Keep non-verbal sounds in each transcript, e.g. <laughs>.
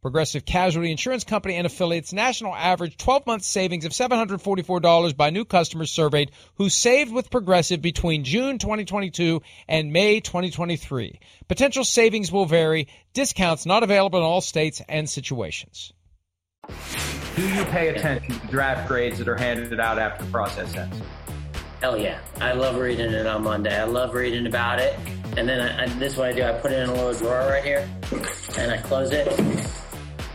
Progressive Casualty Insurance Company and affiliates national average 12 month savings of $744 by new customers surveyed who saved with Progressive between June 2022 and May 2023. Potential savings will vary, discounts not available in all states and situations. Do you pay attention to draft grades that are handed out after the process ends? Hell yeah. I love reading it on Monday. I love reading about it. And then I, I, this is what I do. I put it in a little drawer right here and I close it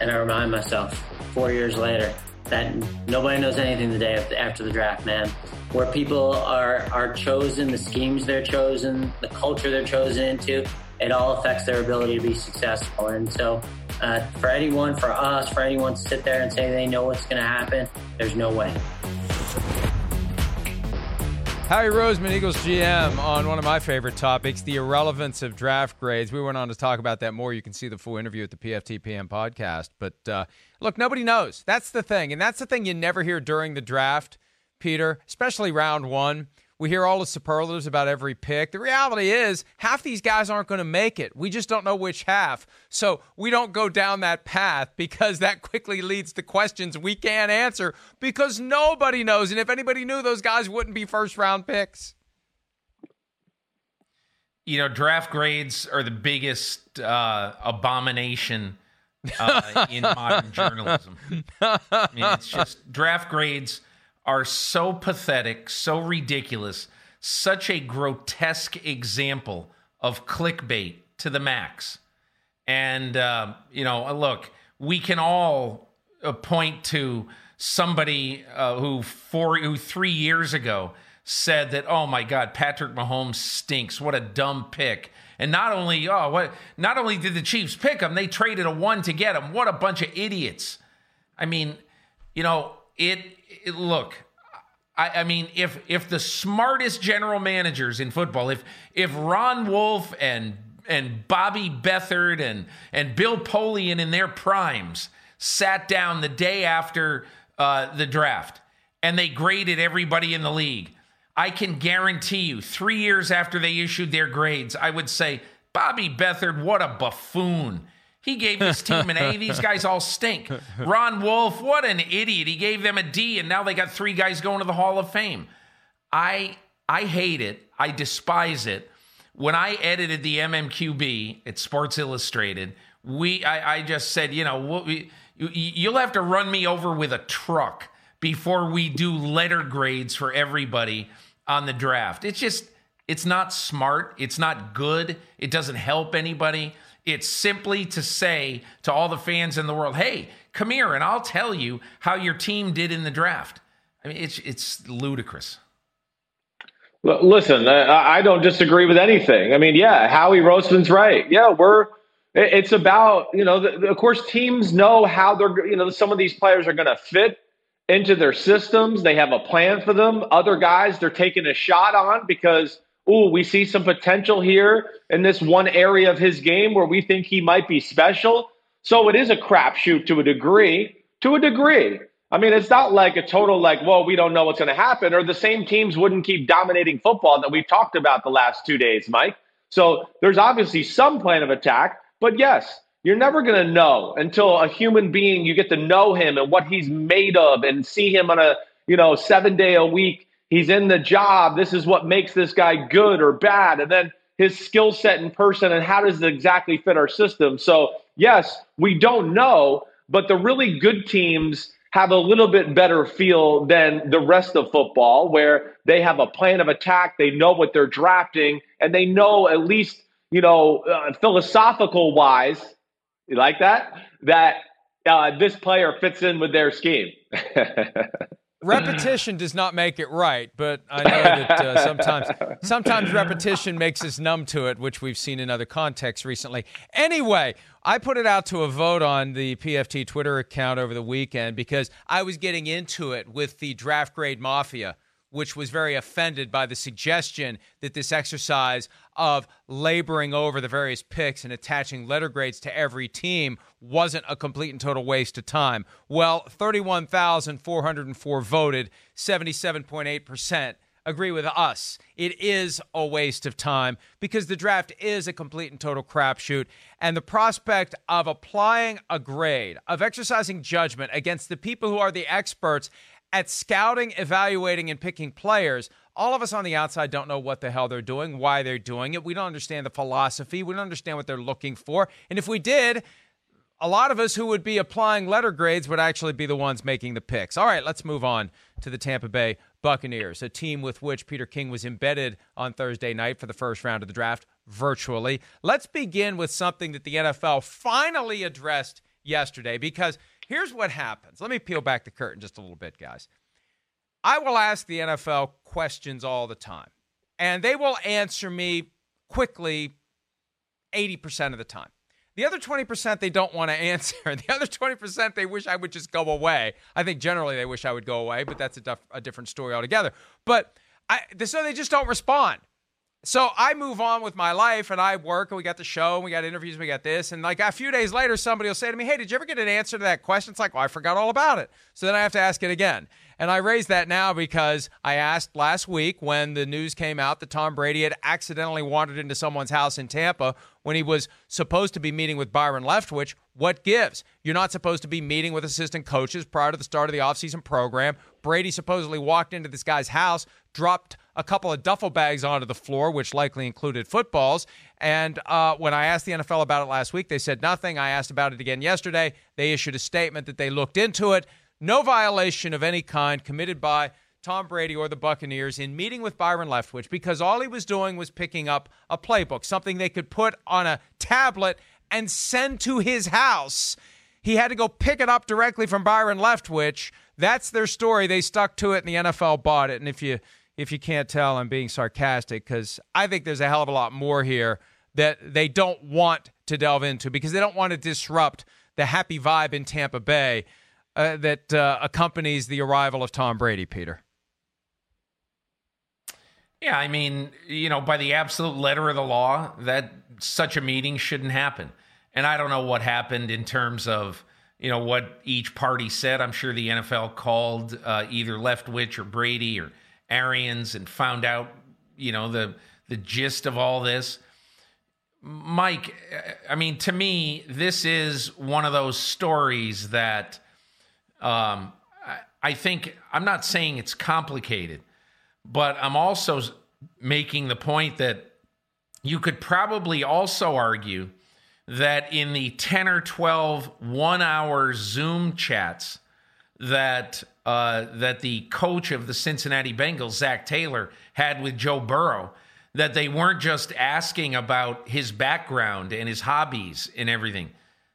and I remind myself four years later that nobody knows anything the day after the draft, man. Where people are, are chosen, the schemes they're chosen, the culture they're chosen into, it all affects their ability to be successful. And so, uh, for anyone, for us, for anyone to sit there and say they know what's going to happen, there's no way. Howie Roseman, Eagles GM, on one of my favorite topics, the irrelevance of draft grades. We went on to talk about that more. You can see the full interview at the PFTPM podcast. But uh, look, nobody knows. That's the thing. And that's the thing you never hear during the draft, Peter, especially round one. We hear all the superlatives about every pick. The reality is, half these guys aren't going to make it. We just don't know which half. So we don't go down that path because that quickly leads to questions we can't answer because nobody knows. And if anybody knew, those guys wouldn't be first round picks. You know, draft grades are the biggest uh, abomination uh, in modern journalism. I mean, it's just draft grades are so pathetic, so ridiculous, such a grotesque example of clickbait to the max. And, uh, you know, look, we can all uh, point to somebody uh, who four, who three years ago said that, oh my God, Patrick Mahomes stinks. What a dumb pick. And not only, oh, what, not only did the Chiefs pick him, they traded a one to get him. What a bunch of idiots. I mean, you know, it, it look, I, I, mean, if if the smartest general managers in football, if if Ron Wolf and and Bobby Beathard and and Bill Polian in their primes sat down the day after uh, the draft and they graded everybody in the league, I can guarantee you, three years after they issued their grades, I would say, Bobby Beathard, what a buffoon. He gave his team an A. <laughs> These guys all stink. Ron Wolf, what an idiot. He gave them a D, and now they got three guys going to the Hall of Fame. I I hate it. I despise it. When I edited the MMQB at Sports Illustrated, we I, I just said, you know, we, you'll have to run me over with a truck before we do letter grades for everybody on the draft. It's just it's not smart. It's not good. It doesn't help anybody. It's simply to say to all the fans in the world, hey, come here and I'll tell you how your team did in the draft. I mean, it's, it's ludicrous. Listen, I don't disagree with anything. I mean, yeah, Howie Roseman's right. Yeah, we're. It's about you know, the, of course, teams know how they're you know some of these players are going to fit into their systems. They have a plan for them. Other guys they're taking a shot on because ooh, we see some potential here in this one area of his game where we think he might be special. So it is a crapshoot to a degree. To a degree. I mean, it's not like a total like, well, we don't know what's going to happen, or the same teams wouldn't keep dominating football that we've talked about the last two days, Mike. So there's obviously some plan of attack, but yes, you're never going to know until a human being you get to know him and what he's made of and see him on a you know seven day a week he's in the job this is what makes this guy good or bad and then his skill set in person and how does it exactly fit our system so yes we don't know but the really good teams have a little bit better feel than the rest of football where they have a plan of attack they know what they're drafting and they know at least you know uh, philosophical wise you like that? That uh, this player fits in with their scheme. <laughs> repetition does not make it right, but I know that uh, sometimes sometimes repetition makes us numb to it, which we've seen in other contexts recently. Anyway, I put it out to a vote on the PFT Twitter account over the weekend because I was getting into it with the draft grade mafia which was very offended by the suggestion that this exercise of laboring over the various picks and attaching letter grades to every team wasn't a complete and total waste of time. Well, 31,404 voted, 77.8% agree with us. It is a waste of time because the draft is a complete and total crapshoot. And the prospect of applying a grade, of exercising judgment against the people who are the experts at scouting, evaluating, and picking players, all of us on the outside don't know what the hell they're doing, why they're doing it. We don't understand the philosophy. We don't understand what they're looking for. And if we did, a lot of us who would be applying letter grades would actually be the ones making the picks. All right, let's move on to the Tampa Bay Buccaneers, a team with which Peter King was embedded on Thursday night for the first round of the draft virtually. Let's begin with something that the NFL finally addressed yesterday because – Here's what happens. Let me peel back the curtain just a little bit, guys. I will ask the NFL questions all the time, and they will answer me quickly 80% of the time. The other 20% they don't want to <laughs> answer. The other 20% they wish I would just go away. I think generally they wish I would go away, but that's a, def- a different story altogether. But I, so they just don't respond. So I move on with my life and I work and we got the show and we got interviews, and we got this. And like a few days later, somebody will say to me, Hey, did you ever get an answer to that question? It's like, well, I forgot all about it. So then I have to ask it again. And I raise that now because I asked last week when the news came out that Tom Brady had accidentally wandered into someone's house in Tampa when he was supposed to be meeting with Byron Leftwich. What gives? You're not supposed to be meeting with assistant coaches prior to the start of the offseason program. Brady supposedly walked into this guy's house, dropped a couple of duffel bags onto the floor, which likely included footballs. And uh, when I asked the NFL about it last week, they said nothing. I asked about it again yesterday. They issued a statement that they looked into it. No violation of any kind committed by Tom Brady or the Buccaneers in meeting with Byron Leftwich because all he was doing was picking up a playbook, something they could put on a tablet and send to his house. He had to go pick it up directly from Byron Leftwich. That's their story. They stuck to it, and the NFL bought it. And if you if you can't tell, I'm being sarcastic because I think there's a hell of a lot more here that they don't want to delve into because they don't want to disrupt the happy vibe in Tampa Bay uh, that uh, accompanies the arrival of Tom Brady, Peter. Yeah, I mean, you know, by the absolute letter of the law, that such a meeting shouldn't happen. And I don't know what happened in terms of, you know, what each party said. I'm sure the NFL called uh, either Leftwich or Brady or Arians and found out, you know, the the gist of all this. Mike, I mean, to me, this is one of those stories that um, I think I'm not saying it's complicated, but I'm also making the point that you could probably also argue that in the 10 or 12 one hour Zoom chats that uh, that the coach of the Cincinnati Bengals, Zac Taylor, had with Joe Burrow, that they weren't just asking about his background and his hobbies and everything.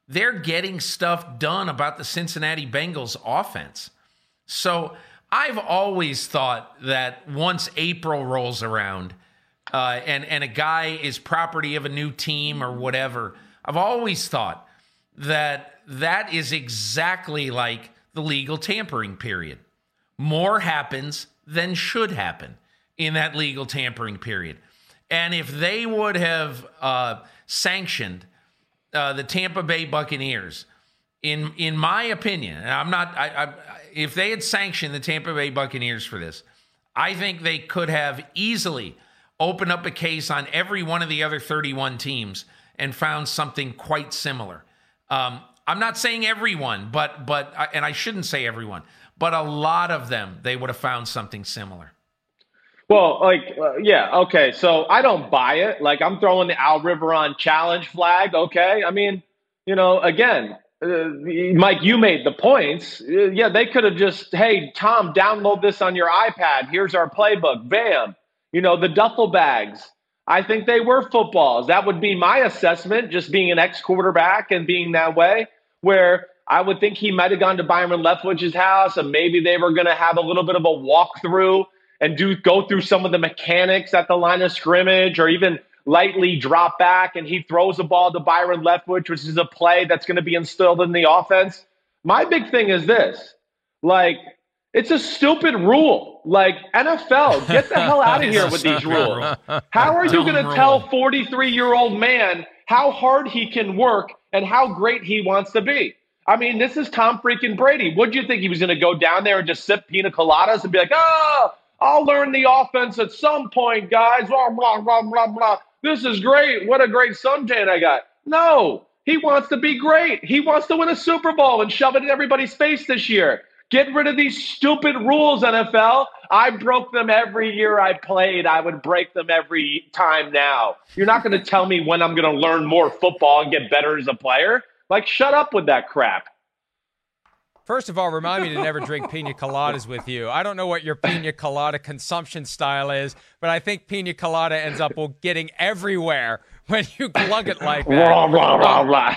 They're getting stuff done about the Cincinnati Bengals offense. So I've always thought that once April rolls around uh, and, and a guy is property of a new team or whatever, I've always thought that that is exactly like the legal tampering period. More happens than should happen in that legal tampering period. And if they would have uh, sanctioned uh, the Tampa Bay Buccaneers, in in my opinion, and I'm not, I, I, if they had sanctioned the Tampa Bay Buccaneers for this, I think they could have easily opened up a case on every one of the other 31 teams and found something quite similar. Um, I'm not saying everyone, but but and I shouldn't say everyone, but a lot of them they would have found something similar. Well, like, uh, yeah, okay. So I don't buy it. Like, I'm throwing the Al Riveron challenge flag. Okay, I mean, you know, again, uh, Mike, you made the points. Uh, yeah, they could have just, hey, Tom, download this on your iPad. Here's our playbook. Bam. You know, the duffel bags. I think they were footballs. That would be my assessment, just being an ex quarterback and being that way, where I would think he might have gone to Byron Leftwich's house and maybe they were going to have a little bit of a walkthrough and do go through some of the mechanics at the line of scrimmage or even lightly drop back and he throws the ball to Byron Leftwich, which is a play that's going to be instilled in the offense. My big thing is this like, it's a stupid rule. Like, NFL, <laughs> get the hell out of here with these rules. How are you going to tell 43 year old man how hard he can work and how great he wants to be? I mean, this is Tom freaking Brady. What do you think he was going to go down there and just sip pina coladas and be like, oh, I'll learn the offense at some point, guys. Blah, blah, blah, blah, blah. This is great. What a great suntan I got. No, he wants to be great. He wants to win a Super Bowl and shove it in everybody's face this year. Get rid of these stupid rules, NFL. I broke them every year I played. I would break them every time now. You're not going to tell me when I'm going to learn more football and get better as a player. Like, shut up with that crap. First of all, remind me to never drink pina coladas with you. I don't know what your pina colada consumption style is, but I think pina colada ends up getting everywhere when you glug it like that. Blah, blah, blah, blah.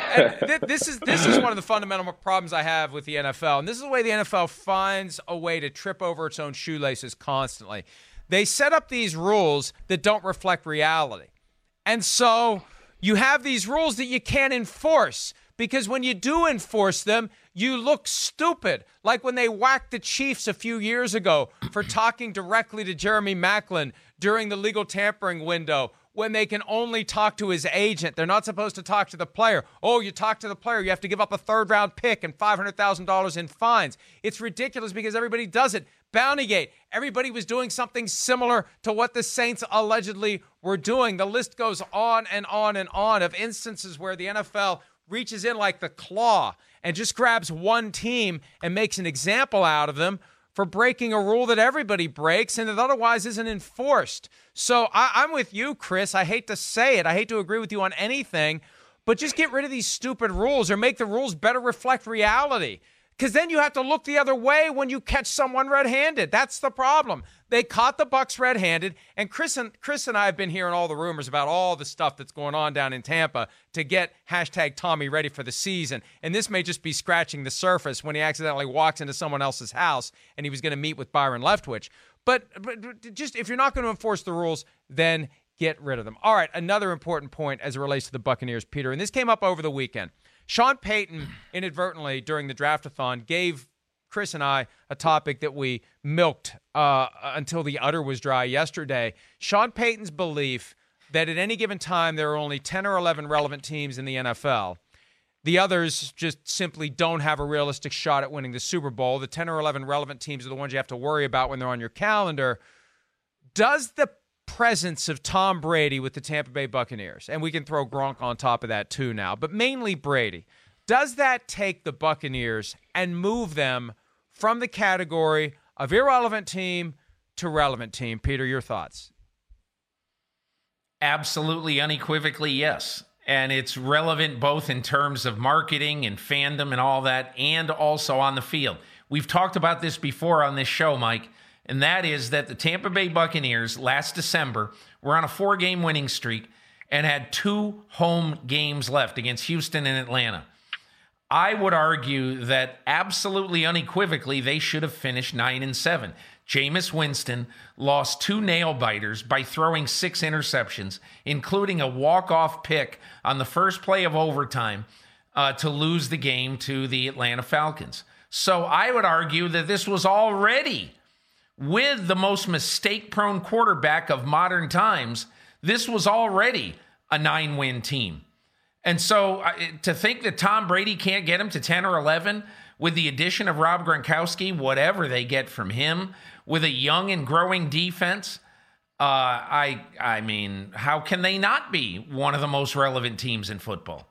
th- this is this is one of the fundamental problems I have with the NFL, and this is the way the NFL finds a way to trip over its own shoelaces constantly. They set up these rules that don't reflect reality, and so you have these rules that you can't enforce because when you do enforce them, you look stupid. Like when they whacked the Chiefs a few years ago for talking directly to Jeremy Maclin during the legal tampering window when they can only talk to his agent. They're not supposed to talk to the player. Oh, you talk to the player, you have to give up a third round pick and $500,000 in fines. It's ridiculous because everybody does it. Bountygate, everybody was doing something similar to what the Saints allegedly were doing. The list goes on and on and on of instances where the NFL reaches in like the claw and just grabs one team and makes an example out of them for breaking a rule that everybody breaks and that otherwise isn't enforced. So I, am with you, Chris. I hate to say it, I hate to agree with you on anything, but just get rid of these stupid rules or make the rules better reflect reality because then you have to look the other way when you catch someone red-handed. That's the problem. They caught the Bucs red-handed, and Chris and Chris and I have been hearing all the rumors about all the stuff that's going on down in Tampa to get hashtag Tommy ready for the season. And this may just be scratching the surface when he accidentally walks into someone else's house and he was going to meet with Byron Leftwich. But, but just if you're not going to enforce the rules, then get rid of them. All right, another important point as it relates to the Buccaneers, Peter, and this came up over the weekend. Sean Payton inadvertently during the draftathon gave Chris and I a topic that we milked uh, until the udder was dry yesterday. Sean Payton's belief that at any given time there are only 10 or 11 relevant teams in the NFL. The others just simply don't have a realistic shot at winning the Super Bowl. The 10 or 11 relevant teams are the ones you have to worry about when they're on your calendar. Does the presence of Tom Brady with the Tampa Bay Buccaneers, and we can throw Gronk on top of that too now, but mainly Brady. Does that take the Buccaneers and move them from the category of irrelevant team to relevant team? Peter, your thoughts? Absolutely, unequivocally, yes. And it's relevant both in terms of marketing and fandom and all that, and also on the field. We've talked about this before on this show, Mike and that is that the Tampa Bay Buccaneers last December were on a four game winning streak and had two home games left against Houston and Atlanta. I would argue that absolutely unequivocally they should have finished 9 and 7. Jameis Winston lost two nail biters by throwing six interceptions, including a walk-off pick on the first play of overtime uh, to lose the game to the Atlanta Falcons. So I would argue that this was already with the most mistake prone quarterback of modern times, this was already a nine win team. And so to think that Tom Brady can't get him to 10 or 11 with the addition of Rob Gronkowski, whatever they get from him, with a young and growing defense, uh, I I mean, how can they not be one of the most relevant teams in football?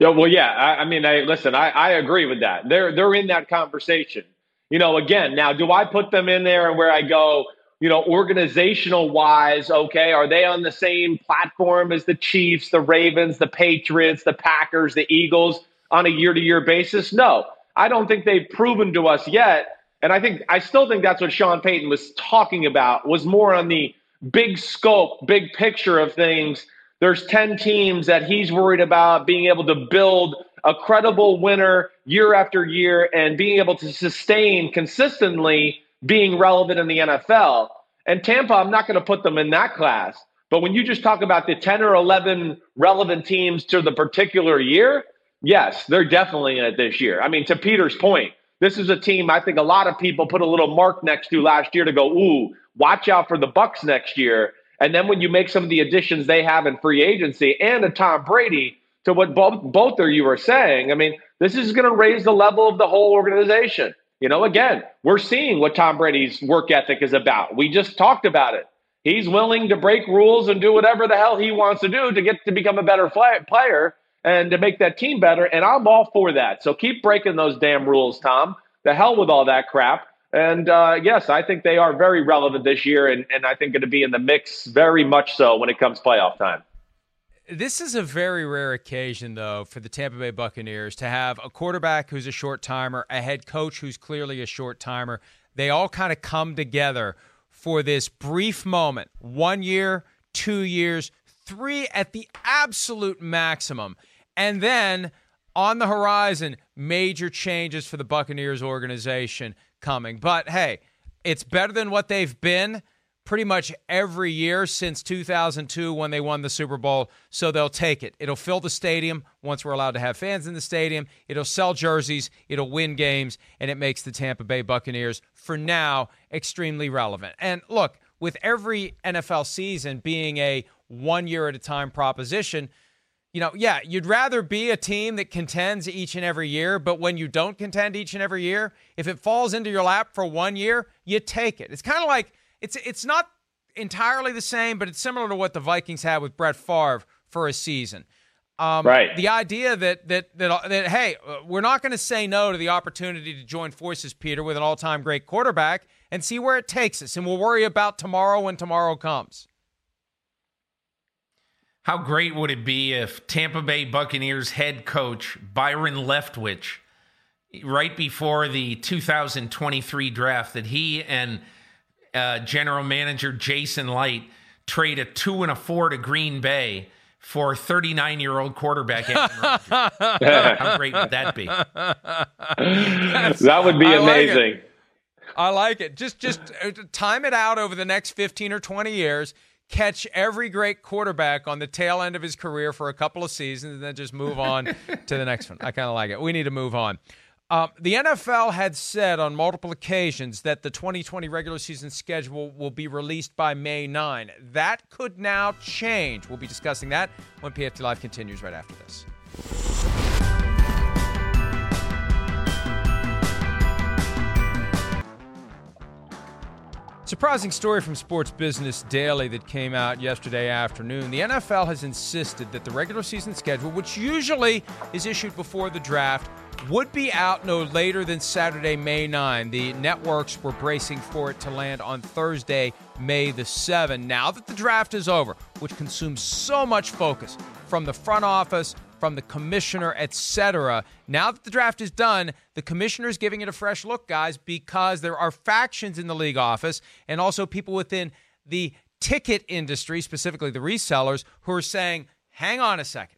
Yeah, well, yeah. I, I mean, I listen. I, I agree with that. They're they're in that conversation. You know, again, now do I put them in there and where I go? You know, organizational wise, okay, are they on the same platform as the Chiefs, the Ravens, the Patriots, the Packers, the Eagles on a year to year basis? No, I don't think they've proven to us yet. And I think I still think that's what Sean Payton was talking about was more on the big scope, big picture of things there's 10 teams that he's worried about being able to build a credible winner year after year and being able to sustain consistently being relevant in the NFL. And Tampa, I'm not going to put them in that class. But when you just talk about the 10 or 11 relevant teams to the particular year, yes, they're definitely in it this year. I mean, to Peter's point, this is a team I think a lot of people put a little mark next to last year to go, ooh, watch out for the Bucs next year. And then when you make some of the additions they have in free agency and a Tom Brady, to what both both of you are saying, I mean, this is going to raise the level of the whole organization. You know, again, we're seeing what Tom Brady's work ethic is about. We just talked about it. He's willing to break rules and do whatever the hell he wants to do to get to become a better player and to make that team better. And I'm all for that. So keep breaking those damn rules, Tom. The hell with all that crap. And uh, yes, I think they are very relevant this year, and, and I think going to be in the mix very much so when it comes playoff time. This is a very rare occasion, though, for the Tampa Bay Buccaneers to have a quarterback who's a short timer, a head coach who's clearly a short timer. They all kind of come together for this brief moment one year, two years, three at the absolute maximum. And then on the horizon, major changes for the Buccaneers organization coming. But hey, it's better than what they've been pretty much every year since 2002 when they won the Super Bowl. So they'll take it. It'll fill the stadium once we're allowed to have fans in the stadium. It'll sell jerseys. It'll win games. And it makes the Tampa Bay Buccaneers, for now, extremely relevant. And look, with every NFL season being a one year at a time proposition, you know, yeah, you'd rather be a team that contends each and every year, but when you don't contend each and every year, if it falls into your lap for one year, you take it. It's kind of like it's it's not entirely the same, but it's similar to what the Vikings had with Brett Favre for a season. Um, right. The idea that that that that hey, we're not going to say no to the opportunity to join forces, Peter, with an all-time great quarterback, and see where it takes us, and we'll worry about tomorrow when tomorrow comes. How great would it be if Tampa Bay Buccaneers head coach Byron Leftwich, right before the 2023 draft, that he and uh, general manager Jason Licht trade a two and a four to Green Bay for 39 year old quarterback <laughs> How great would that be? <laughs> that would be amazing. Like I like it. Just just uh, time it out over the next 15 or 20 years catch every great quarterback on the tail end of his career for a couple of seasons and then just move on <laughs> to the next one. I kind of like it. We need to move on. Um, the NFL had said on multiple occasions that the 2020 regular season schedule will be released by May 9. That could now change. We'll be discussing that when PFT Live continues right after this. Surprising story from Sports Business Daily that came out yesterday afternoon. The NFL has insisted that the regular season schedule, which usually is issued before the draft, would be out no later than Saturday, May 9. The networks were bracing for it to land on Thursday, May the 7. Now that the draft is over, which consumes so much focus from the front office, from the commissioner, etc. Now that the draft is done, the commissioner is giving it a fresh look, guys, because there are factions in the league office and also people within the ticket industry, specifically the resellers, who are saying, hang on a second.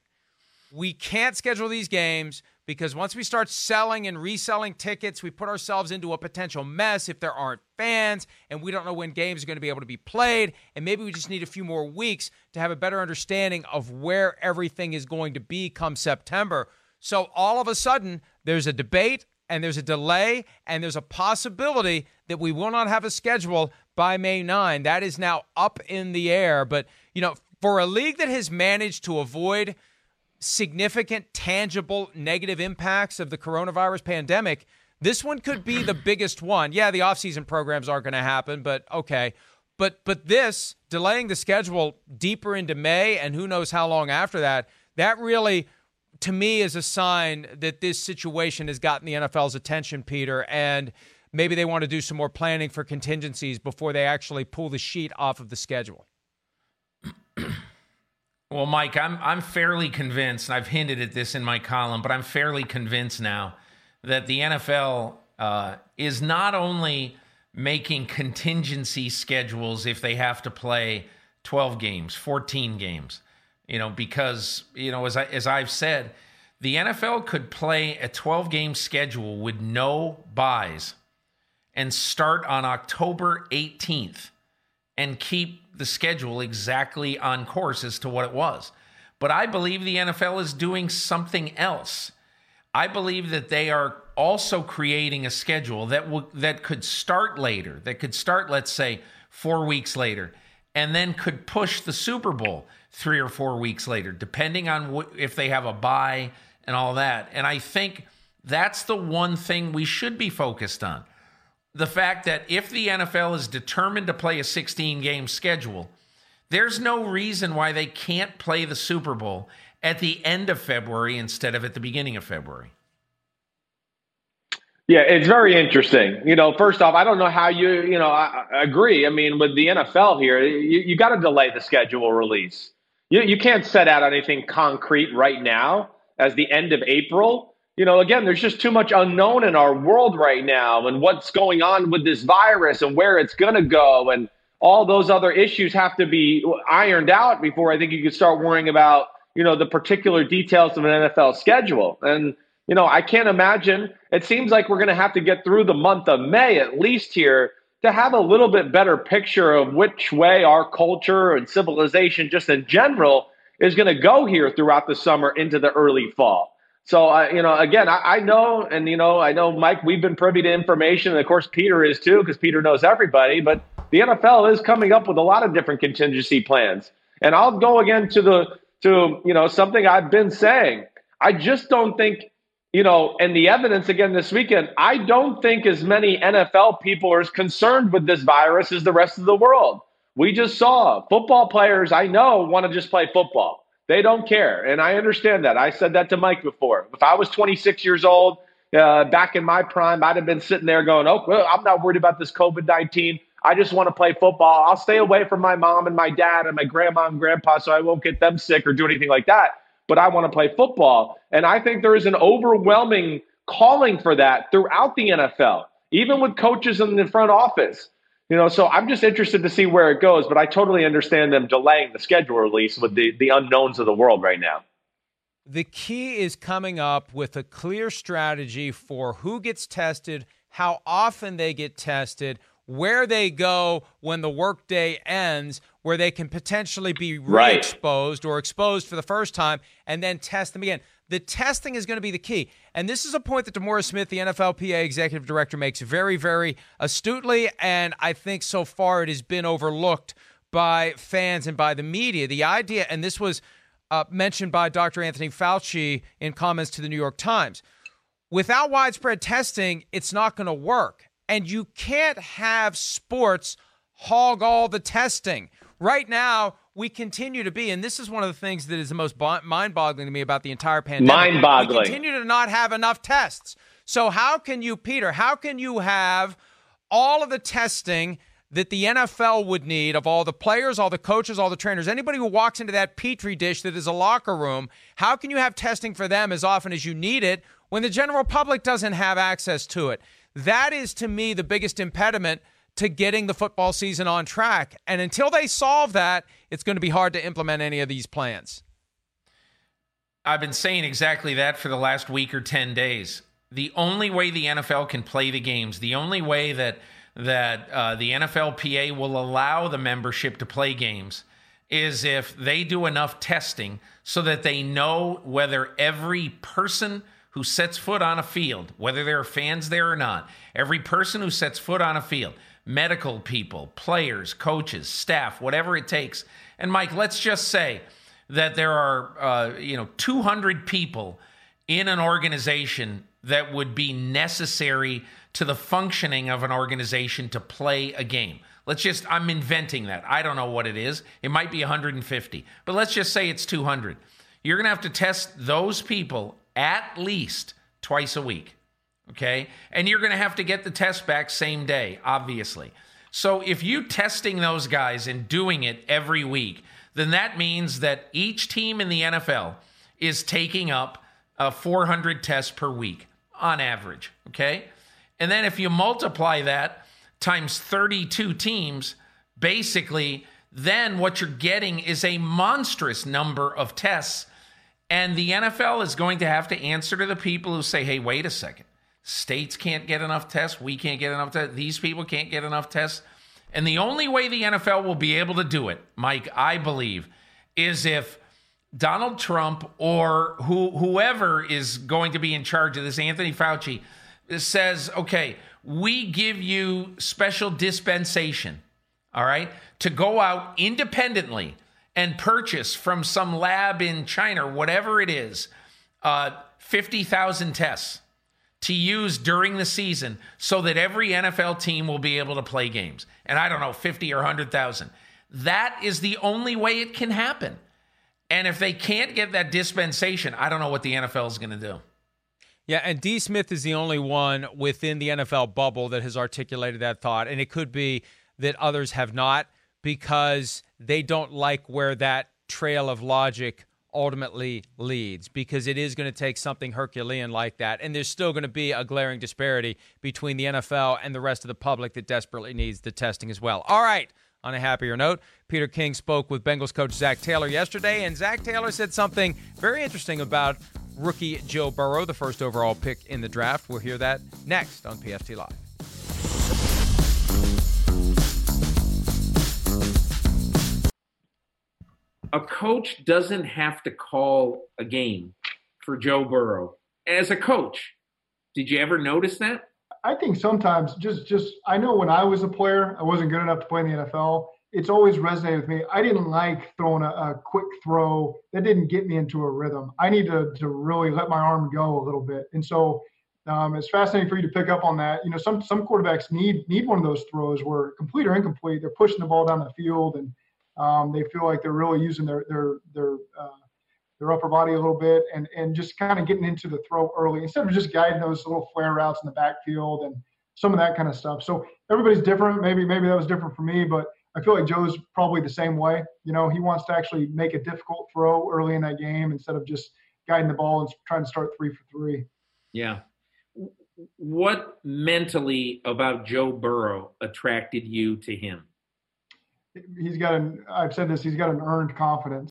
We can't schedule these games because once we start selling and reselling tickets, we put ourselves into a potential mess if there aren't fans and we don't know when games are going to be able to be played. And maybe we just need a few more weeks to have a better understanding of where everything is going to be come September. So all of a sudden, there's a debate and there's a delay and there's a possibility that we will not have a schedule by May 9. That is now up in the air. But, you know, for a league that has managed to avoid significant, tangible negative impacts of the coronavirus pandemic, this one could be the biggest one. Yeah, the offseason programs aren't going to happen, but okay. But but this delaying the schedule deeper into May and who knows how long after that, that really to me is a sign that this situation has gotten the NFL's attention, Peter, and maybe they want to do some more planning for contingencies before they actually pull the sheet off of the schedule. Well, Mike, I'm I'm fairly convinced, and I've hinted at this in my column, but I'm fairly convinced now that the NFL uh, is not only making contingency schedules if they have to play 12 games, 14 games, you know, because you know, as I as I've said, the NFL could play a 12 game schedule with no byes and start on October 18th and keep the schedule exactly on course as to what it was. But I believe the NFL is doing something else. I believe that they are also creating a schedule that that could start later, that could start let's say 4 weeks later and then could push the Super Bowl 3 or 4 weeks later depending on wh- if they have a bye and all that. And I think that's the one thing we should be focused on the fact that if the NFL is determined to play a 16 game schedule, there's no reason why they can't play the Super Bowl at the end of February instead of at the beginning of February. Yeah, it's very interesting. You know, first off, I don't know how you, you know, I, I agree. I mean, with the NFL here, you, you got to delay the schedule release. You, you can't set out anything concrete right now as the end of April you know, again, there's just too much unknown in our world right now and what's going on with this virus and where it's going to go. And all those other issues have to be ironed out before I think you can start worrying about, you know, the particular details of an NFL schedule. And, you know, I can't imagine. It seems like we're going to have to get through the month of May at least here to have a little bit better picture of which way our culture and civilization, just in general, is going to go here throughout the summer into the early fall. So, uh, you know, again, I, I, know, and, you know, I know, Mike, we've been privy to information. And of course, Peter is too, because Peter knows everybody. But the NFL is coming up with a lot of different contingency plans. And I'll go again to the, to, you know, something I've been saying. I just don't think, you know, and the evidence again this weekend, I don't think as many NFL people are as concerned with this virus as the rest of the world. We just saw football players I know want to just play football. They don't care. And I understand that. I said that to Mike before. If I was 26 years old, uh, back in my prime, I'd have been sitting there going, oh, well, I'm not worried about this COVID 19. I just want to play football. I'll stay away from my mom and my dad and my grandma and grandpa so I won't get them sick or do anything like that. But I want to play football. And I think there is an overwhelming calling for that throughout the NFL, even with coaches in the front office. You know, so I'm just interested to see where it goes, but I totally understand them delaying the schedule release with the, the unknowns of the world right now. The key is coming up with a clear strategy for who gets tested, how often they get tested, where they go when the workday ends, where they can potentially be re-exposed right. or exposed for the first time, and then test them again. The testing is going to be the key. And this is a point that DeMaurice Smith, the NFLPA executive director, makes very, very astutely. And I think so far it has been overlooked by fans and by the media. The idea, and this was uh, mentioned by Dr. Anthony Fauci in comments to the New York Times without widespread testing, it's not going to work. And you can't have sports hog all the testing. Right now, we continue to be, and this is one of the things that is the most mind boggling to me about the entire pandemic. Mind boggling. We continue to not have enough tests. So, how can you, Peter, how can you have all of the testing that the NFL would need of all the players, all the coaches, all the trainers, anybody who walks into that petri dish that is a locker room? How can you have testing for them as often as you need it when the general public doesn't have access to it? That is, to me, the biggest impediment to getting the football season on track. And until they solve that, it's going to be hard to implement any of these plans. I've been saying exactly that for the last week or 10 days. The only way the NFL can play the games, the only way that that uh, the NFLPA will allow the membership to play games is if they do enough testing so that they know whether every person who sets foot on a field, whether there are fans there or not, every person who sets foot on a field, medical people, players, coaches, staff, whatever it takes. And Mike, let's just say that there are, uh, you know, 200 people in an organization that would be necessary to the functioning of an organization to play a game. Let's just, I'm inventing that. I don't know what it is. It might be 150, but let's just say it's 200. You're going to have to test those people at least twice a week. Okay. And you're going to have to get the test back same day, obviously. So if you testing those guys and doing it every week, then that means that each team in the NFL is taking up uh, 400 tests per week on average. Okay. And then if you multiply that times 32 teams, basically, then what you're getting is a monstrous number of tests. And the NFL is going to have to answer to the people who say, hey, wait a second. States can't get enough tests. We can't get enough tests. These people can't get enough tests. And the only way the NFL will be able to do it, Mike, I believe, is if Donald Trump or who, whoever is going to be in charge of this, Anthony Fauci, says, okay, we give you special dispensation, all right, to go out independently and purchase from some lab in China, whatever it is, uh, 50,000 tests to use during the season so that every NFL team will be able to play games. And I don't know, 50 or 100,000. That is the only way it can happen. And if they can't get that dispensation, I don't know what the NFL is going to do. Yeah, and D. Smith is the only one within the NFL bubble that has articulated that thought. And it could be that others have not because they don't like where that trail of logic ultimately leads because it is going to take something Herculean like that. And there's still going to be a glaring disparity between the NFL and the rest of the public that desperately needs the testing as well. All right. On a happier note, Peter King spoke with Bengals coach Zac Taylor yesterday, and Zac Taylor said something very interesting about rookie Joe Burrow, the first overall pick in the draft. We'll hear that next on PFT Live. A coach doesn't have to call a game for Joe Burrow. As a coach, did you ever notice that? I think sometimes just just I know when I was a player, I wasn't good enough to play in the NFL. It's always resonated with me. I didn't like throwing a, a quick throw that didn't get me into a rhythm. I need to to really let my arm go a little bit. And so um, it's fascinating for you to pick up on that. You know, some some quarterbacks need need one of those throws where complete or incomplete, they're pushing the ball down the field and um, they feel like they're really using their their their uh, their upper body a little bit and and just kind of getting into the throw early instead of just guiding those little flare routes in the backfield and some of that kind of stuff. So everybody's different. Maybe maybe that was different for me, but I feel like Joe's probably the same way. You know, he wants to actually make a difficult throw early in that game instead of just guiding the ball and trying to start three for three. Yeah. What mentally about Joe Burrow attracted you to him? He's got an I've said this, he's got an earned confidence.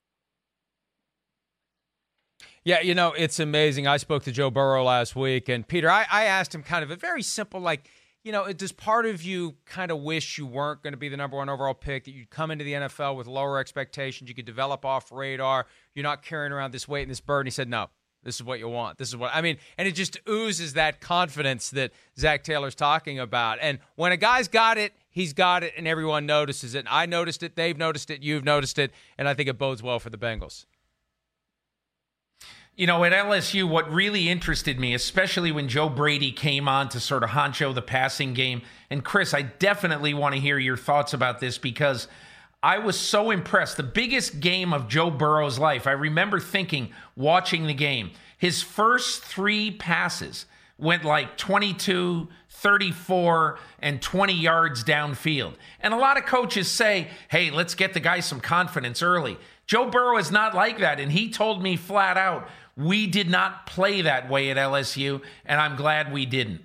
Yeah, you know, it's amazing. I spoke to Joe Burrow last week, and Peter, I, I asked him kind of a very simple, like, you know, does part of you kind of wish you weren't going to be the number one overall pick, that you'd come into the NFL with lower expectations, you could develop off radar, you're not carrying around this weight and this burden? He said, no, this is what you want. This is what I mean. And it just oozes that confidence that Zac Taylor's talking about. And when a guy's got it, he's got it and everyone notices it. I noticed it, they've noticed it, you've noticed it, and I think it bodes well for the Bengals. You know, at LSU, what really interested me, especially when Joe Brady came on to sort of honcho the passing game, and Chris, I definitely want to hear your thoughts about this because I was so impressed. The biggest game of Joe Burrow's life, I remember thinking, watching the game, his first three passes went like 22, 34, and 20 yards downfield. And a lot of coaches say, hey, let's get the guy some confidence early. Joe Burrow is not like that. And he told me flat out, we did not play that way at LSU, and I'm glad we didn't.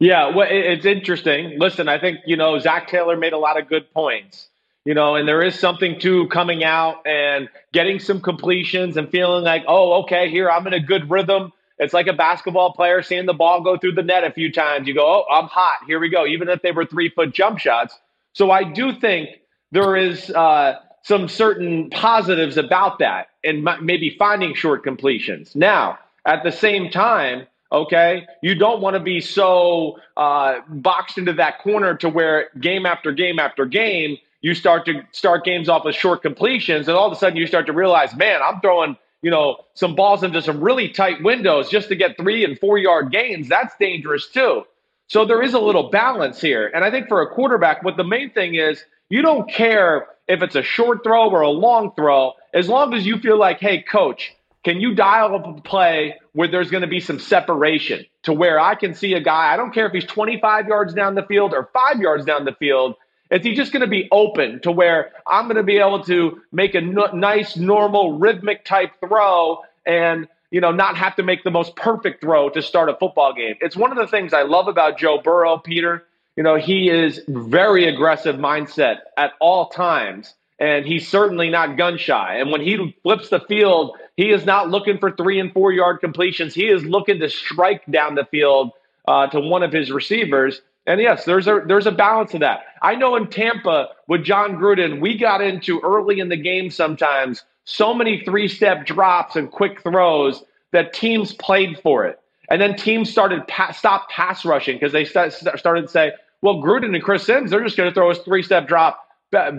Yeah, well, it's interesting. Listen, I think, you know, Zac Taylor made a lot of good points you know, and there is something to coming out and getting some completions and feeling like, oh, okay, here I'm in a good rhythm. It's like a basketball player seeing the ball go through the net a few times. You go, oh, I'm hot. Here we go. Even if they were three foot jump shots. So I do think there is uh, some certain positives about that and maybe finding short completions. Now, at the same time, okay, you don't want to be so uh, boxed into that corner to where game after game after game, you start to start games off with short completions, and all of a sudden you start to realize, man, I'm throwing you know some balls into some really tight windows just to get three and four yard gains. That's dangerous too. So there is a little balance here, and I think for a quarterback, what the main thing is, you don't care if it's a short throw or a long throw, as long as you feel like, hey, coach, can you dial up a play where there's going to be some separation to where I can see a guy? I don't care if he's 25 yards down the field or five yards down the field. Is he just going to be open to where I'm going to be able to make a nice, normal, rhythmic type throw and you know not have to make the most perfect throw to start a football game? It's one of the things I love about Joe Burrow, Peter. You know he is very aggressive mindset at all times, and he's certainly not gun shy. And when he flips the field he is not looking for three and four yard completions. He is looking to strike down the field uh, to one of his receivers. And yes, there's a there's a balance to that. I know in Tampa with Jon Gruden, we got into early in the game sometimes so many three step drops and quick throws that teams played for it, and then teams started pa- stop pass rushing because they st- started to say, well, Gruden and Chris Simms, they're just going to throw us three step drop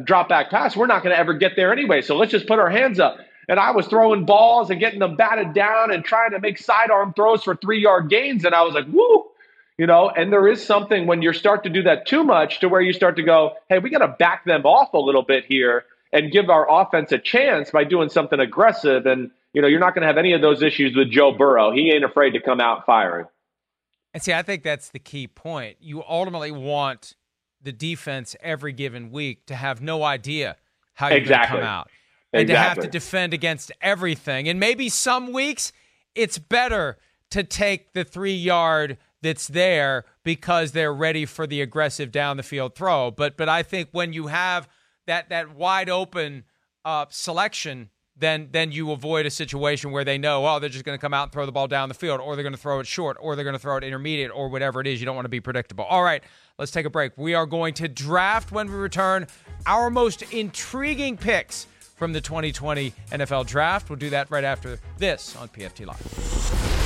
drop back pass. We're not going to ever get there anyway, so let's just put our hands up and I was throwing balls and getting them batted down and trying to make sidearm throws for three yard gains. And I was like, woo, you know, and there is something when you start to do that too much to where you start to go, hey, we got to back them off a little bit here and give our offense a chance by doing something aggressive. And, you know, you're not going to have any of those issues with Joe Burrow. He ain't afraid to come out firing. And see, I think that's the key point. You ultimately want the defense every given week to have no idea how you're exactly. going to come out and to have to defend against everything. And maybe some weeks it's better to take the three yard that's there because they're ready for the aggressive down the field throw. But but I think when you have that that wide open uh, selection, then then you avoid a situation where they know oh they're just going to come out and throw the ball down the field, or they're going to throw it short, or they're going to throw it intermediate, or whatever it is. You don't want to be predictable. All right, let's take a break. We are going to draft when we return our most intriguing picks from the 2020 NFL Draft. We'll do that right after this on PFT Live.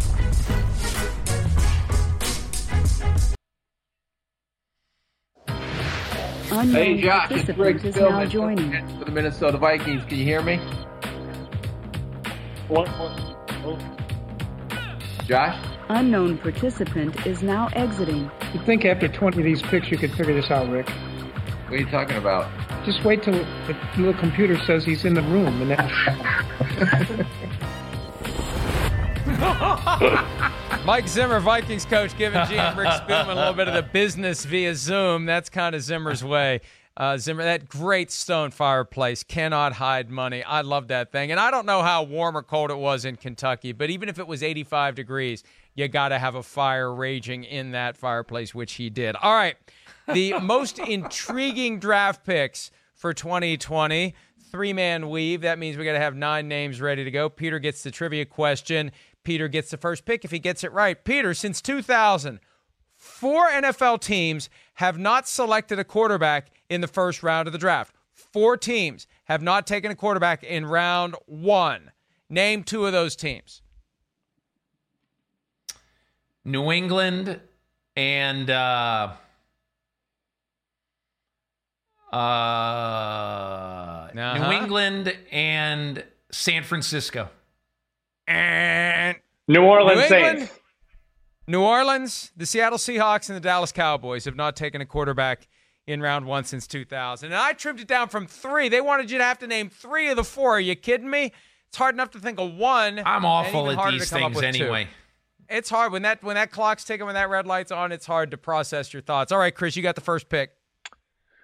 Hey Josh, it's Rick Spielman for the Minnesota Vikings. Can you hear me? What? what? Josh? Unknown participant is now exiting. You think after 20 of these picks you could figure this out, Rick? What are you talking about? Just wait till the little computer says he's in the room, and then. <laughs> <laughs> <laughs> Mike Zimmer, Vikings coach, giving GM Rick <laughs> Spielman a little bit of the business via Zoom. That's kind of Zimmer's way. Uh, Zimmer, that great stone fireplace cannot hide money. I love that thing. And I don't know how warm or cold it was in Kentucky, but even if it was 85 degrees, you got to have a fire raging in that fireplace, which he did. All right the most <laughs> intriguing draft picks for 2020. Three man weave. That means we got to have nine names ready to go. Peter gets the trivia question. Peter gets the first pick if he gets it right. Peter, since 2000, four NFL teams have not selected a quarterback in the first round of the draft. Four teams have not taken a quarterback in round one. Name two of those teams New England and. Uh uh, uh-huh. New England and San Francisco. And New Orleans New England, Saints. New Orleans, the Seattle Seahawks, and the Dallas Cowboys have not taken a quarterback in round one since 2000. And I trimmed it down from three. They wanted you to have to name three of the four. Are you kidding me? It's hard enough to think of one. I'm awful at these things anyway. Two. It's hard when that when that clock's ticking, when that red light's on. It's hard to process your thoughts. All right, Chris, you got the first pick.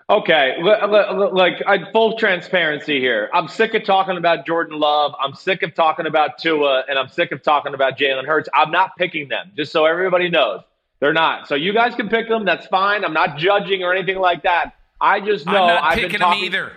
Okay, like full transparency here. I'm sick of talking about Jordan Love. I'm sick of talking about Tua, and I'm sick of talking about Jalen Hurts. I'm not picking them, just so everybody knows. They're not. So you guys can pick them. That's fine. I'm not judging or anything like that. I just know I'm not I've picking been talking, them either.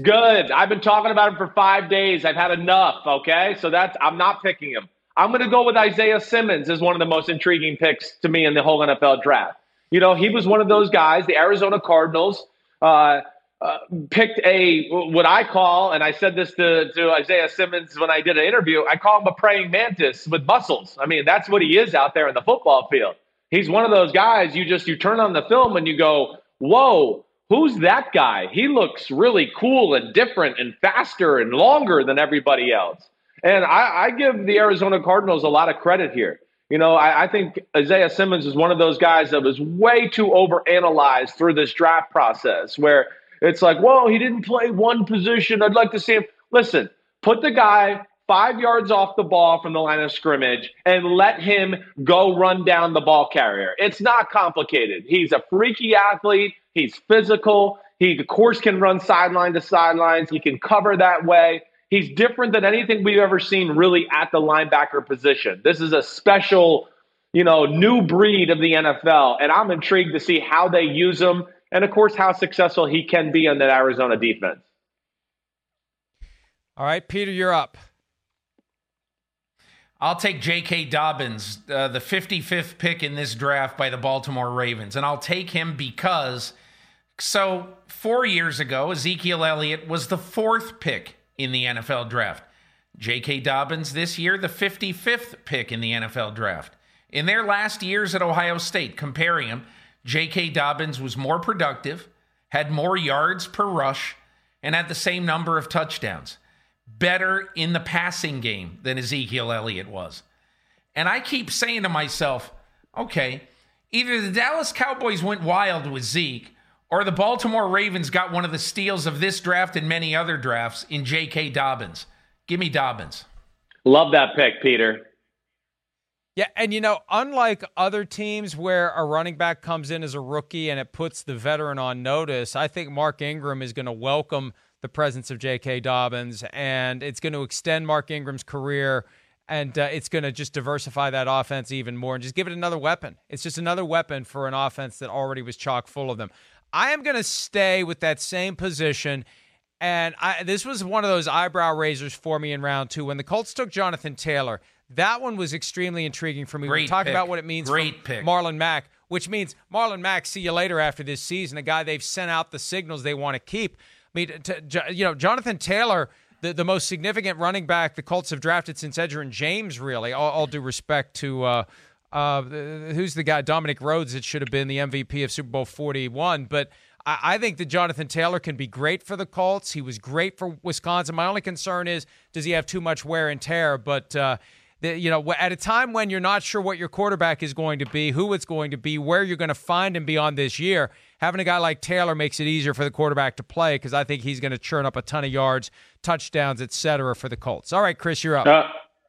Good. I've been talking about him for five days. I've had enough. Okay, so that's I'm not picking him. I'm going to go with Isaiah Simmons as one of the most intriguing picks to me in the whole NFL draft. You know, he was one of those guys, the Arizona Cardinals uh, uh, picked a what I call, and I said this to, to Isaiah Simmons when I did an interview. I call him a praying mantis with muscles. I mean, that's what he is out there in the football field. He's one of those guys. You just you turn on the film and you go, "Whoa, who's that guy? He looks really cool and different and faster and longer than everybody else. And I, I give the Arizona Cardinals a lot of credit here. You know, I, I, think Isaiah Simmons is one of those guys that was way too overanalyzed through this draft process where it's like, whoa, he didn't play one position. I'd like to see him. Listen, put the guy five yards off the ball from the line of scrimmage and let him go run down the ball carrier. It's not complicated. He's a freaky athlete. He's physical. He, of course, can run sideline to sidelines. He can cover that way. He's different than anything we've ever seen really at the linebacker position. This is a special, you know, new breed of the NFL. And I'm intrigued to see how they use him and, of course, how successful he can be on that Arizona defense. All right, Peter, you're up. I'll take J.K. Dobbins, uh, the 55th pick in this draft by the Baltimore Ravens. And I'll take him because, so four years ago, Ezekiel Elliott was the fourth pick in the NFL draft. J.K. Dobbins this year, the 55th pick in the NFL draft. In their last years at Ohio State, comparing them, J.K. Dobbins was more productive, had more yards per rush, and had the same number of touchdowns. Better in the passing game than Ezekiel Elliott was. And I keep saying to myself, okay, either the Dallas Cowboys went wild with Zeke, or the Baltimore Ravens got one of the steals of this draft and many other drafts in J.K. Dobbins. Give me Dobbins. Love that pick, Peter. Yeah, and you know, unlike other teams where a running back comes in as a rookie and it puts the veteran on notice, I think Mark Ingram is going to welcome the presence of J.K. Dobbins and it's going to extend Mark Ingram's career and uh, it's going to just diversify that offense even more and just give it another weapon. It's just another weapon for an offense that already was chock full of them. I am going to stay with that same position. And I, this was one of those eyebrow raisers for me in round two. When the Colts took Jonathan Taylor, that one was extremely intriguing for me. Great we talk pick. about what it means Great pick. Marlon Mack, which means Marlon Mack, see you later after this season, a guy they've sent out the signals they want to keep. I mean, to, you know, Jonathan Taylor, the, the most significant running back the Colts have drafted since Edgerrin James, really, all, all due respect to. Uh, uh, who's the guy? Dominic Rhodes. It should have been the MVP of Super Bowl 41. But I, I think that Jonathan Taylor can be great for the Colts. He was great for Wisconsin. My only concern is does he have too much wear and tear? But uh, the, you know, at a time when you're not sure what your quarterback is going to be, who it's going to be, where you're going to find him beyond this year, having a guy like Taylor makes it easier for the quarterback to play because I think he's going to churn up a ton of yards, touchdowns, etc. for the Colts. All right, Chris, you're up. Uh,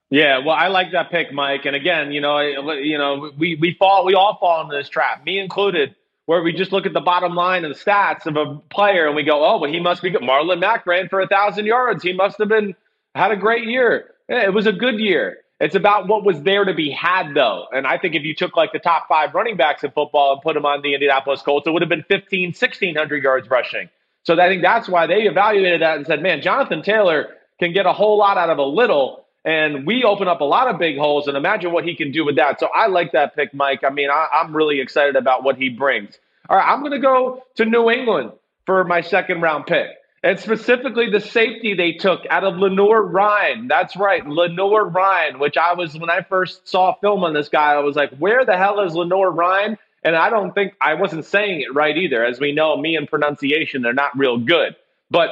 yeah, well, I like that pick, Mike. And again, you know, you know, we we fall, we all fall into this trap, me included, where we just look at the bottom line and the stats of a player and we go, oh, well, he must be good. Marlon Mack ran for a thousand yards. He must have been had a great year. Yeah, it was a good year. It's about what was there to be had, though. And I think if you took like the top five running backs in football and put them on the Indianapolis Colts, it would have been 15, 1,600 yards rushing. So I think that's why they evaluated that and said, man, Jonathan Taylor can get a whole lot out of a little. And we open up a lot of big holes, and imagine what he can do with that. So I like that pick, Mike. I mean, I, I'm really excited about what he brings. All right, I'm going to go to New England for my second round pick. And specifically the safety they took out of Lenoir-Rhyne. That's right, Lenoir-Rhyne, which I was, when I first saw film on this guy, I was like, where the hell is Lenoir-Rhyne? And I don't think I wasn't saying it right either. As we know, me and pronunciation, they're not real good. But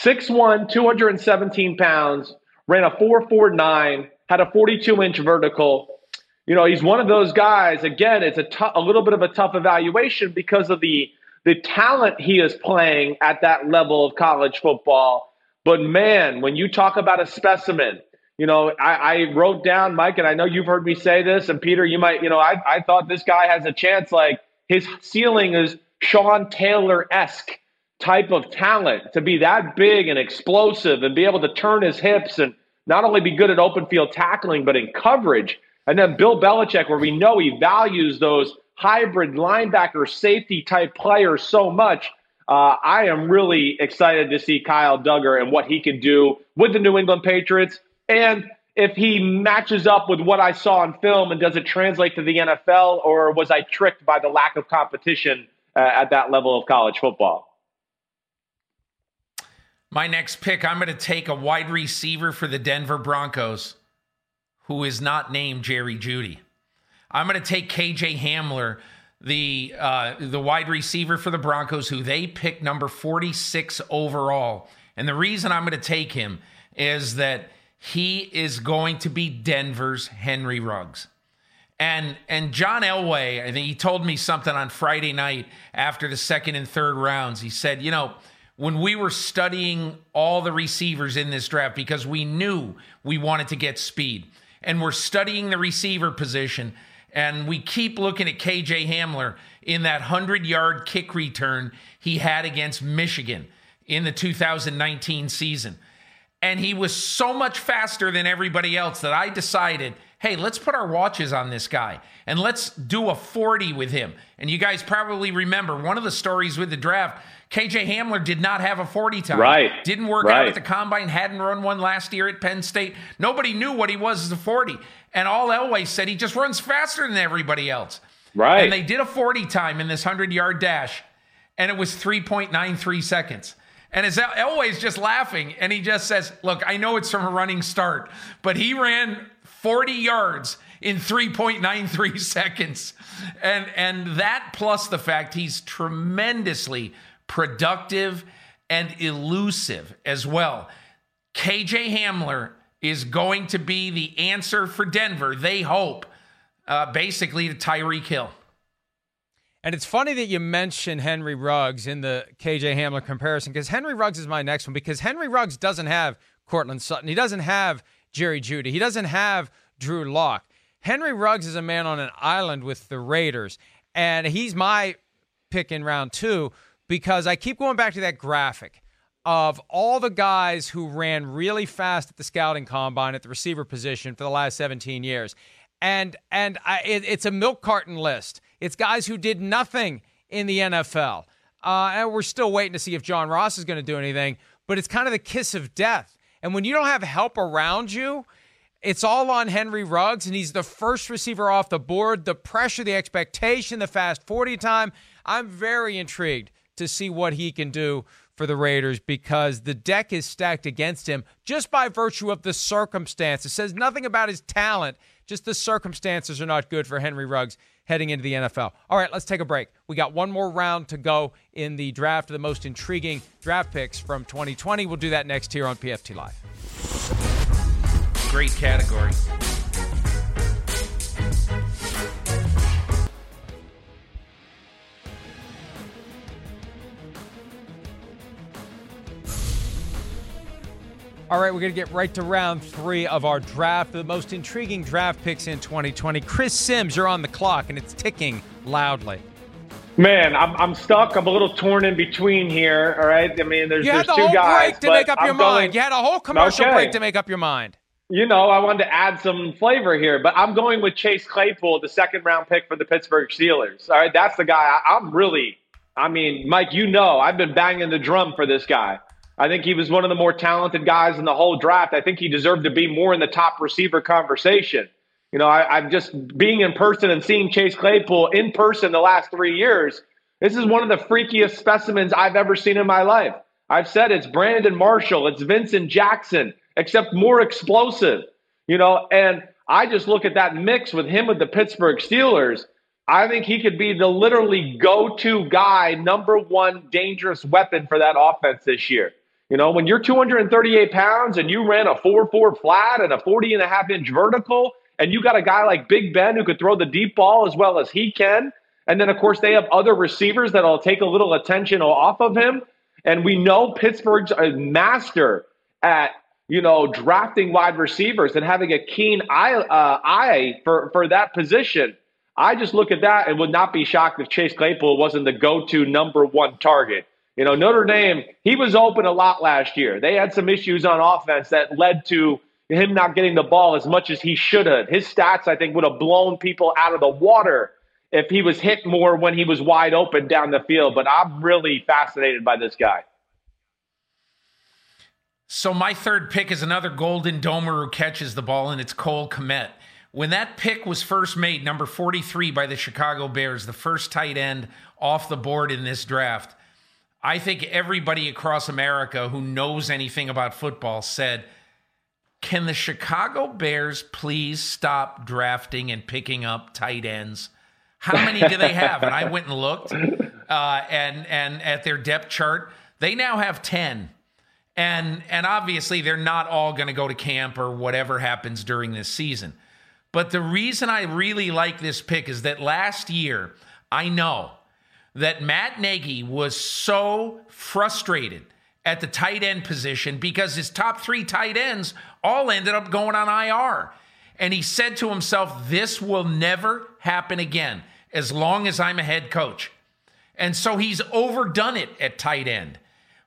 6'1, 217 pounds, ran a 4.49, had a 42 inch vertical. You know, he's one of those guys. Again, it's a, t- a little bit of a tough evaluation because of the the talent he is playing at that level of college football. But man, when you talk about a specimen, you know, I, I wrote down, Mike, and I know you've heard me say this, and Peter, you might, you know, I, I thought this guy has a chance. Like his ceiling is Sean Taylor esque type of talent to be that big and explosive and be able to turn his hips and not only be good at open field tackling, but in coverage. And then Bill Belichick, where we know he values those hybrid linebacker safety type players so much. Uh, I am really excited to see Kyle Dugger and what he can do with the New England Patriots. And if he matches up with what I saw on film and does it translate to the NFL, or was I tricked by the lack of competition uh, at that level of college football? My next pick, I'm going to take a wide receiver for the Denver Broncos who is not named Jerry Jeudy. I'm going to take KJ Hamler, the uh, the wide receiver for the Broncos, who they picked number 46 overall. And the reason I'm going to take him is that he is going to be Denver's Henry Ruggs. And and John Elway, I think he told me something on Friday night after the second and third rounds. He said, you know, when we were studying all the receivers in this draft because we knew we wanted to get speed, and we're studying the receiver position, and we keep looking at KJ Hamler in that 100-yard kick return he had against Michigan in the 2019 season. And he was so much faster than everybody else that I decided – hey, let's put our watches on this guy and let's do a 40 with him. And you guys probably remember one of the stories with the draft. KJ Hamler did not have a 40 time. Right. Didn't work right. out at the combine, hadn't run one last year at Penn State. Nobody knew what he was as a 40. And all Elway said he just runs faster than everybody else. Right. And they did a 40 time in this 100 yard dash, and it was 3.93 seconds. And as Elway's just laughing, and he just says, Look, I know it's from a running start, but he ran 40 yards in 3.93 <laughs> seconds. And and that plus the fact he's tremendously productive and elusive as well. KJ Hamler is going to be the answer for Denver, they hope, uh, basically to Tyreek Hill. And it's funny that you mention Henry Ruggs in the KJ Hamler comparison because Henry Ruggs is my next one because Henry Ruggs doesn't have Courtland Sutton. He doesn't have Jerry Jeudy. He doesn't have Drew Lock. Henry Ruggs is a man on an island with the Raiders, and he's my pick in round two because I keep going back to that graphic of all the guys who ran really fast at the scouting combine at the receiver position for the last 17 years. And and I, it, it's a milk carton list. It's guys who did nothing in the NFL. Uh, and we're still waiting to see if John Ross is going to do anything, but it's kind of the kiss of death. And when you don't have help around you, it's all on Henry Ruggs, and he's the first receiver off the board. The pressure, the expectation, the fast 40 time. I'm very intrigued to see what he can do for the Raiders because the deck is stacked against him just by virtue of the circumstances. It says nothing about his talent, just the circumstances are not good for Henry Ruggs heading into the NFL. All right, let's take a break. We got one more round to go in the draft of the most intriguing draft picks from 2020. We'll do that next here on PFT Live great category. All right, we're going to get right to round three of our draft, the most intriguing draft picks in 2020. Chris Simms, you're on the clock, and it's ticking loudly. Man, I'm, I'm stuck. I'm a little torn in between here. All right, I mean, there's, you there's had the two whole guys, break to make up your I'm mind. Going, you had a whole commercial okay. break to make up your mind you know, I wanted to add some flavor here, but I'm going with Chase Claypool, the second round pick for the Pittsburgh Steelers. All right, that's the guy I, am really, I mean, Mike, you know, I've been banging the drum for this guy. I think he was one of the more talented guys in the whole draft. I think he deserved to be more in the top receiver conversation. You know, I, I'm just being in person and seeing Chase Claypool in person the last three years. This is one of the freakiest specimens I've ever seen in my life. I've said it's Brandon Marshall, it's Vincent Jackson except more explosive, you know. And I just look at that mix with him with the Pittsburgh Steelers. I think he could be the literally go to guy, number one dangerous weapon for that offense this year. You know, when you're 238 pounds and you ran a 4 4 flat and a 40 and a half inch vertical, and you got a guy like Big Ben who could throw the deep ball as well as he can. And then, of course, they have other receivers that'll take a little attention off of him. And we know Pittsburgh's a master at you know, drafting wide receivers and having a keen eye, uh, eye for, for that position. I just look at that and would not be shocked if Chase Claypool wasn't the go to number one target. You know, Notre Dame, he was open a lot last year. They had some issues on offense that led to him not getting the ball as much as he should have. His stats, I think, would have blown people out of the water if he was hit more when he was wide open down the field. But I'm really fascinated by this guy. So my third pick is another Golden Domer who catches the ball, and it's Cole Kmet. When that pick was first made, number 43 by the Chicago Bears, the first tight end off the board in this draft, I think everybody across America who knows anything about football said, Can the Chicago Bears please stop drafting and picking up tight ends? How many do they have? And I went and looked, uh, and and at their depth chart, they now have ten. And and obviously they're not all going to go to camp or whatever happens during this season. But the reason I really like this pick is that last year I know that Matt Nagy was so frustrated at the tight end position because his top three tight ends all ended up going on IR. And he said to himself, This will never happen again as long as I'm a head coach. And so he's overdone it at tight end.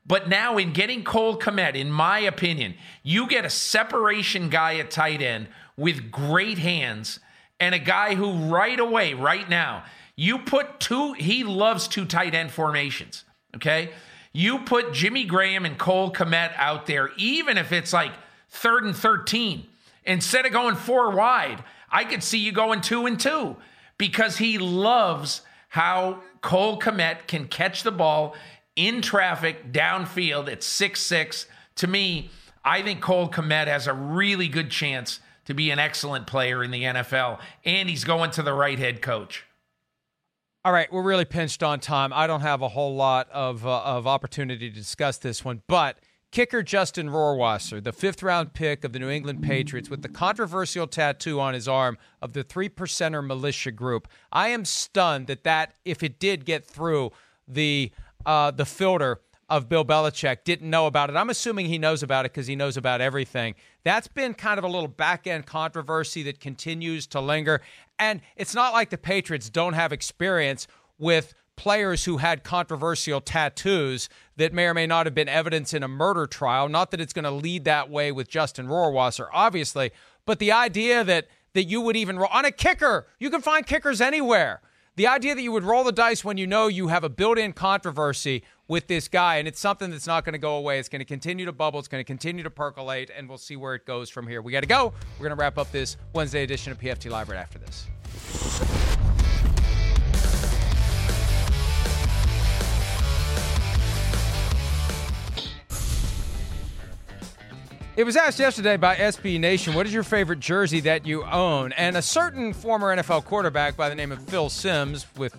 But now, in getting Cole Kmet, in my opinion, you get a separation guy at tight end with great hands and a guy who, right away, right now, you put two, he loves two tight end formations. Okay. You put Jimmy Graham and Cole Kmet out there, even if it's like third and 13, instead of going four wide, I could see you going two and two because he loves how Cole Kmet can catch the ball in traffic downfield at six six. To me, I think Cole Kmet has a really good chance to be an excellent player in the NFL, and he's going to the right head coach. All right, we're really pinched on time. I don't have a whole lot of uh, of opportunity to discuss this one, but kicker Justin Rohrwasser, the fifth round pick of the New England Patriots, with the controversial tattoo on his arm of the three percenter militia group. I am stunned that that, if it did get through the uh, the filter of Bill Belichick, didn't know about it. I'm assuming he knows about it because he knows about everything. That's been kind of a little back end controversy that continues to linger. And it's not like the Patriots don't have experience with players who had controversial tattoos that may or may not have been evidence in a murder trial. Not that it's going to lead that way with Justin Rohrwasser, obviously, but the idea that that you would even on a kicker, you can find kickers anywhere. The idea that you would roll the dice when you know you have a built-in controversy with this guy, and it's something that's not going to go away. It's going to continue to bubble. It's going to continue to percolate, and we'll see where it goes from here. We got to go. We're going to wrap up this Wednesday edition of PFT Live right after this. It was asked yesterday by SB Nation, what is your favorite jersey that you own? And a certain former NFL quarterback by the name of Phil Simms, with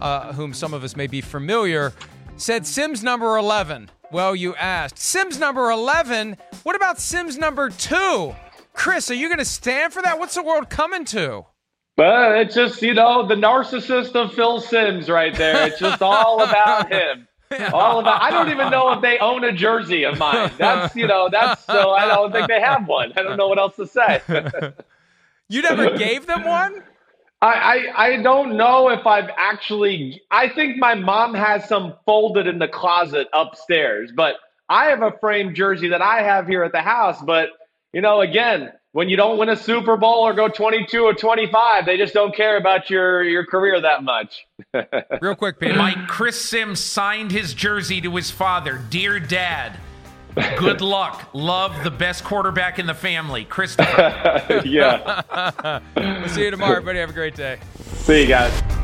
uh, whom some of us may be familiar, said Simms number 11. Well, you asked. Simms number 11? What about Simms number 2? Chris, are you going to stand for that? What's the world coming to? But it's just, you know, the narcissist of Phil Simms right there. It's just all about him. <laughs> All about. I don't even know if they own a jersey of mine. That's you know. That's so. I don't think they have one. I don't know what else to say. <laughs> you never gave them one. I, I, I don't know if I've actually. I think my mom has some folded in the closet upstairs, but I have a framed jersey that I have here at the house. But you know, again, when you don't win a Super Bowl or go 22 or 25, they just don't care about your your career that much. <laughs> Real quick, Pete. Mike Chris Simms signed his jersey to his father. Dear Dad, good <laughs> luck. Love the best quarterback in the family, Christopher. <laughs> yeah. we'll see you tomorrow, everybody. Have a great day. See you guys.